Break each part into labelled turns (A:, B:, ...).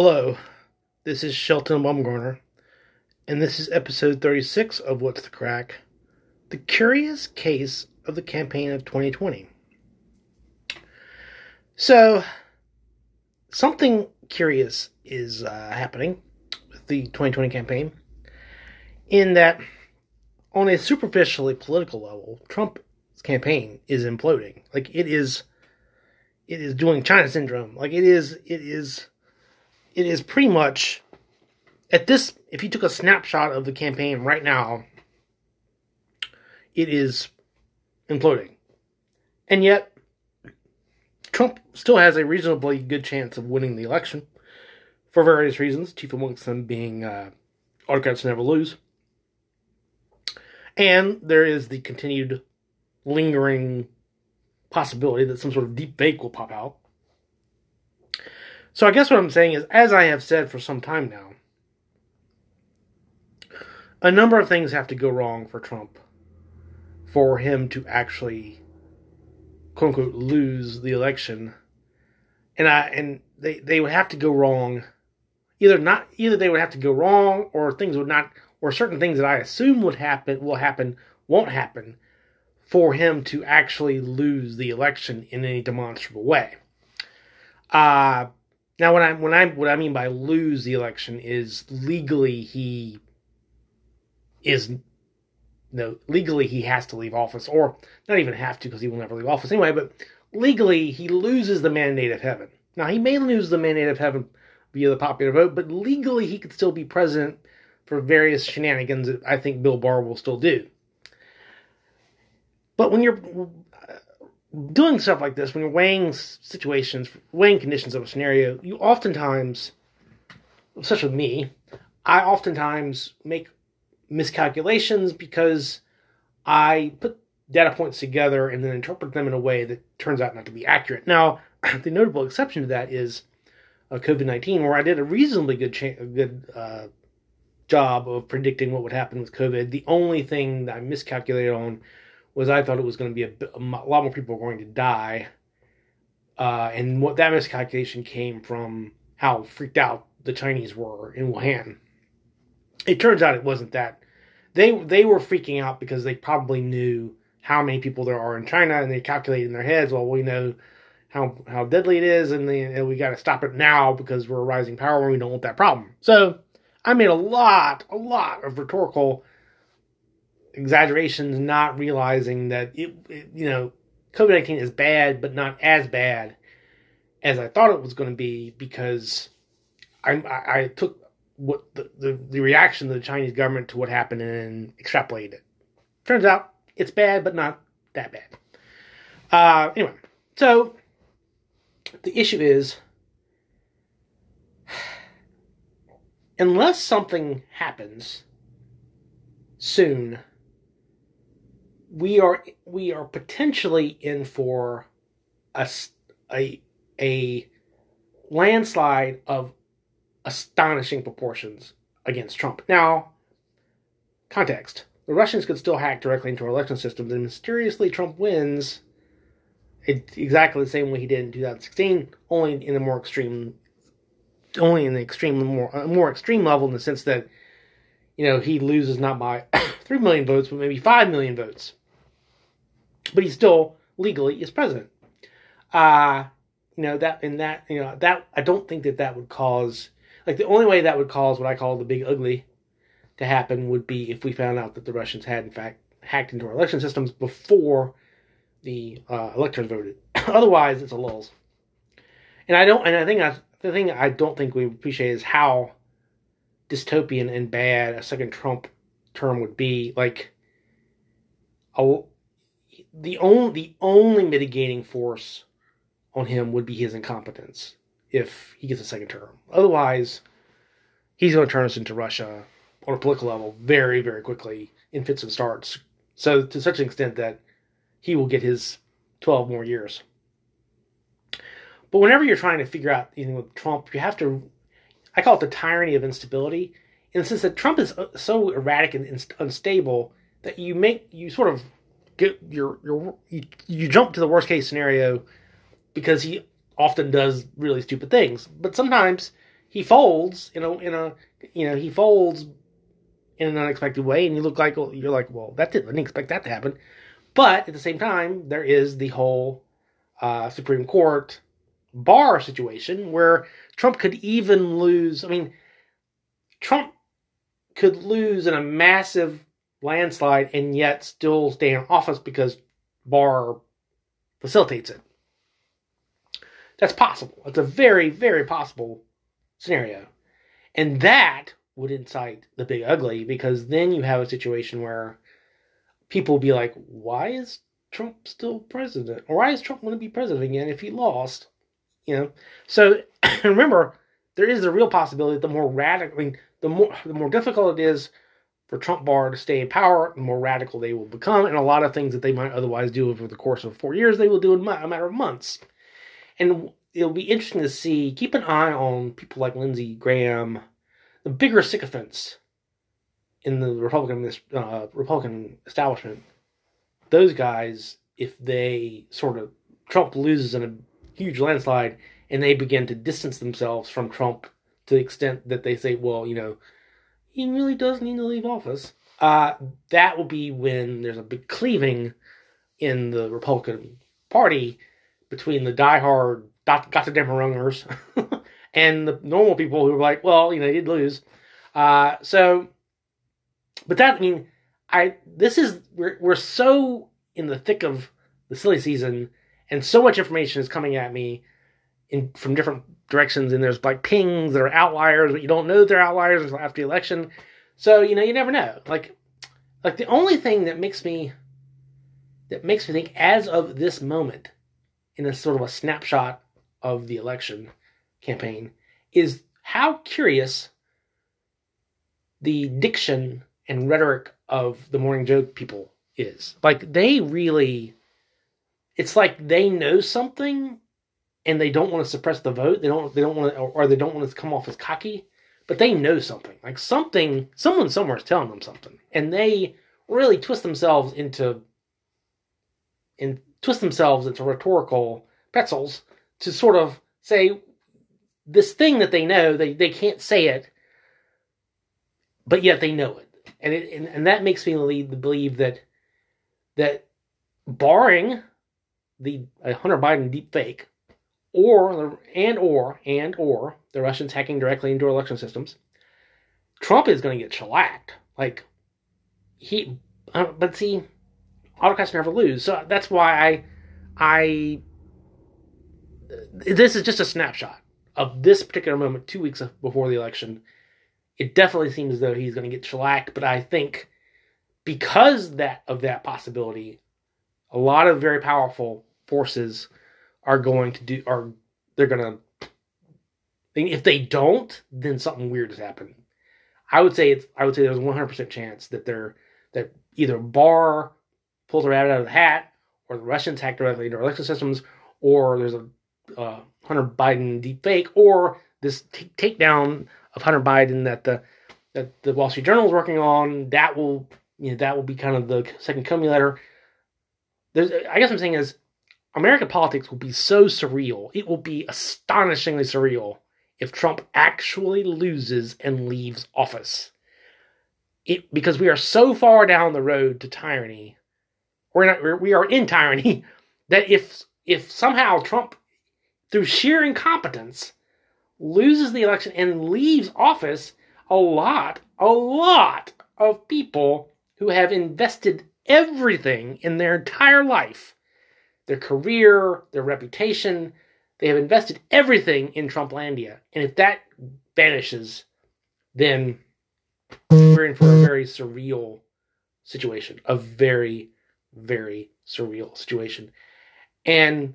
A: Hello, this is Shelton Baumgartner, and this is episode 36 of What's the Crack? The Curious Case of the Campaign of 2020. So, something curious is uh, happening with the 2020 campaign, in that, on a superficially political level, Trump's campaign is imploding. Like, it is. It is doing China syndrome. Like it is, it is it is pretty much at this if you took a snapshot of the campaign right now it is imploding. And yet trump still has a reasonably good chance of winning the election for various reasons chief amongst them being uh, autocrats never lose. And there is the continued lingering possibility that some sort of deep fake will pop out so I guess what I'm saying is, as I have said for some time now, a number of things have to go wrong for Trump for him to actually quote unquote lose the election. And I and they, they would have to go wrong either not either they would have to go wrong or things would not or certain things that I assume would happen will happen won't happen for him to actually lose the election in any demonstrable way. Uh now, when I when I what I mean by lose the election is legally he is no legally he has to leave office, or not even have to because he will never leave office anyway. But legally he loses the mandate of heaven. Now he may lose the mandate of heaven via the popular vote, but legally he could still be president for various shenanigans that I think Bill Barr will still do. But when you're doing stuff like this, when you're weighing situations, weighing conditions of a scenario, you oftentimes, such with me, I oftentimes make miscalculations because I put data points together and then interpret them in a way that turns out not to be accurate. Now, the notable exception to that is uh, COVID 19, where I did a reasonably good, cha- good uh, job of predicting what would happen with COVID. The only thing that I miscalculated on was I thought it was going to be a, a lot more people were going to die. Uh, and what that miscalculation came from how freaked out the Chinese were in Wuhan. It turns out it wasn't that. They they were freaking out because they probably knew how many people there are in China, and they calculated in their heads, well, we know how how deadly it is, and, they, and we got to stop it now because we're a rising power, and we don't want that problem. So I made a lot, a lot of rhetorical exaggerations, not realizing that it, it you know, COVID nineteen is bad, but not as bad as I thought it was going to be because I, I, I took what the, the, the reaction of the Chinese government to what happened and extrapolated it. Turns out it's bad, but not that bad. Uh, anyway, so the issue is unless something happens soon we are we are potentially in for a a a landslide of astonishing proportions against Trump. Now, context: the Russians could still hack directly into our election system, and mysteriously Trump wins. It, exactly the same way he did in 2016, only in a more extreme, only in the extreme more more extreme level in the sense that, you know, he loses not by three million votes, but maybe five million votes but he still legally is president. Uh, you know that in that you know that I don't think that that would cause like the only way that would cause what I call the big ugly to happen would be if we found out that the Russians had in fact hacked into our election systems before the uh, electors voted. Otherwise, it's a lulls. And I don't. And I think that's the thing I don't think we appreciate is how dystopian and bad a second Trump term would be. Like, a, the only the only mitigating force on him would be his incompetence if he gets a second term. Otherwise, he's going to turn us into Russia on a political level very, very quickly in fits and starts. So to such an extent that he will get his 12 more years. But whenever you're trying to figure out anything with Trump, you have to, I call it the tyranny of instability, in the sense that Trump is uh, so erratic and unstable that you make, you sort of get your your you, you jump to the worst case scenario because he often does really stupid things. But sometimes he folds in a in a you know he folds in an unexpected way, and you look like you're like, well, that didn't, I didn't expect that to happen. But at the same time, there is the whole uh, Supreme Court Barr situation where Trump could even lose. I mean, Trump could lose in a massive landslide and yet still stay in office because Barr facilitates it. That's possible. It's a very, very possible scenario. And that would incite the big ugly because then you have a situation where people be like, why is Trump still president? Or why is Trump going to be president again if he lost? You know? So remember, there is a real possibility that the more radical, I mean, the more the more difficult it is for Trump Barr to stay in power, the more radical they will become, and a lot of things that they might otherwise do over the course of four years, they will do in a matter of months. And it'll be interesting to see. Keep an eye on people like Lindsey Graham, the bigger sycophants in the Republican uh, Republican establishment. Those guys, if they sort of Trump loses in a huge landslide, and they begin to distance themselves from Trump to the extent that they say, well, you know, he really does need to leave office. Uh, that will be when there's a big cleaving in the Republican Party between the diehard Gotterdammerungers and the normal people who are like, well, you know, he did lose. Uh, so, but that, I mean, I, this is, we're, we're so in the thick of the silly season and so much information is coming at me in from different directions and there's like pings that are outliers but you don't know they're outliers until after the election. So you know you never know. Like like the only thing that makes me that makes me think as of this moment in a sort of a snapshot of the election campaign is how curious the diction and rhetoric of the morning joke people is. Like they really it's like they know something and they don't want to suppress the vote. They don't. They don't want to, or they don't want to come off as cocky. But they know something. Like something, someone somewhere is telling them something, and they really twist themselves into, and twist themselves into rhetorical pretzels to sort of say this thing that they know. They they can't say it, but yet they know it, and it and, and that makes me lead, believe that that barring the Hunter Biden deep fake or and or and or the Russians hacking directly into election systems, Trump is going to get shellacked. Like he, uh, but see, autocrats never lose, so that's why I, I. This is just a snapshot of this particular moment, two weeks before the election. It definitely seems as though he's going to get shellacked, but I think because that of that possibility, a lot of very powerful forces are going to do are they're gonna if they don't, then something weird has happened. I would say it's I would say there's a 100% chance that they're that either Barr pulls a rabbit out of the hat, or the Russians hack directly into election systems, or there's a uh, Hunter Biden deep fake, or this t- takedown of Hunter Biden that the that the Wall Street Journal is working on. That will you know that will be kind of the second coming letter. There's I guess I'm saying is American politics will be so surreal. It will be astonishingly surreal if Trump actually loses and leaves office. It because we are so far down the road to tyranny. We're not we are in tyranny that if if somehow Trump through sheer incompetence loses the election and leaves office, a lot, a lot of people who have invested everything in their entire life their career, their reputation. They have invested everything in Trumplandia. And if that vanishes, then we're in for a very surreal situation. A very, very surreal situation. And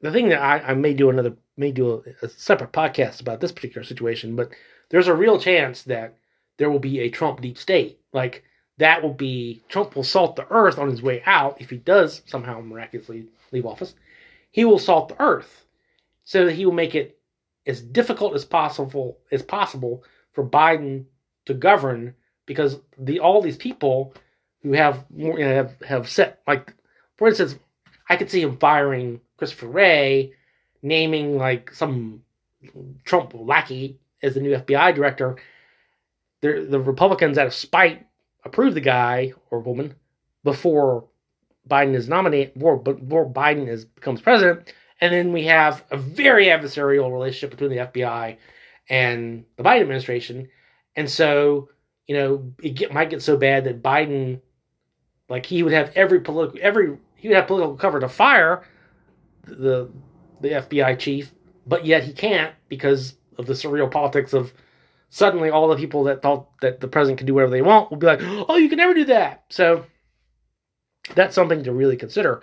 A: the thing that I, I may do another may do a, a separate podcast about this particular situation, but there's a real chance that there will be a Trump deep state. Like that will be Trump will salt the earth on his way out if he does somehow miraculously leave office, he will salt the earth so that he will make it as difficult as possible as possible for Biden to govern because the all these people who have more you know, have have set like for instance, I could see him firing Christopher Wray, naming like some Trump lackey as the new FBI director, the the Republicans, out of spite, approve the guy or woman before Biden is nominated, before, before Biden is becomes president, and then we have a very adversarial relationship between the FBI and the Biden administration, and so you know it get, might get so bad that Biden, like he would have every political every he would have political cover to fire the the FBI chief, but yet he can't because of the surreal politics of suddenly all the people that thought that the president could do whatever they want will be like, oh, you can never do that. So that's something to really consider.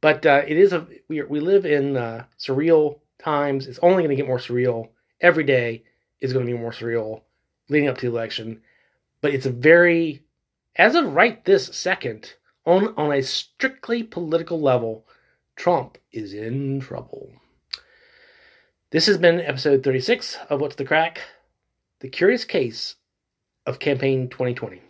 A: But uh, it is a we we live in uh, surreal times. It's only going to get more surreal every day. Is going to be more surreal leading up to the election. But it's a very, as of right this second, on on a strictly political level, Trump is in trouble. This has been episode 36 of What's the Crack? The Curious Case of Campaign 2020.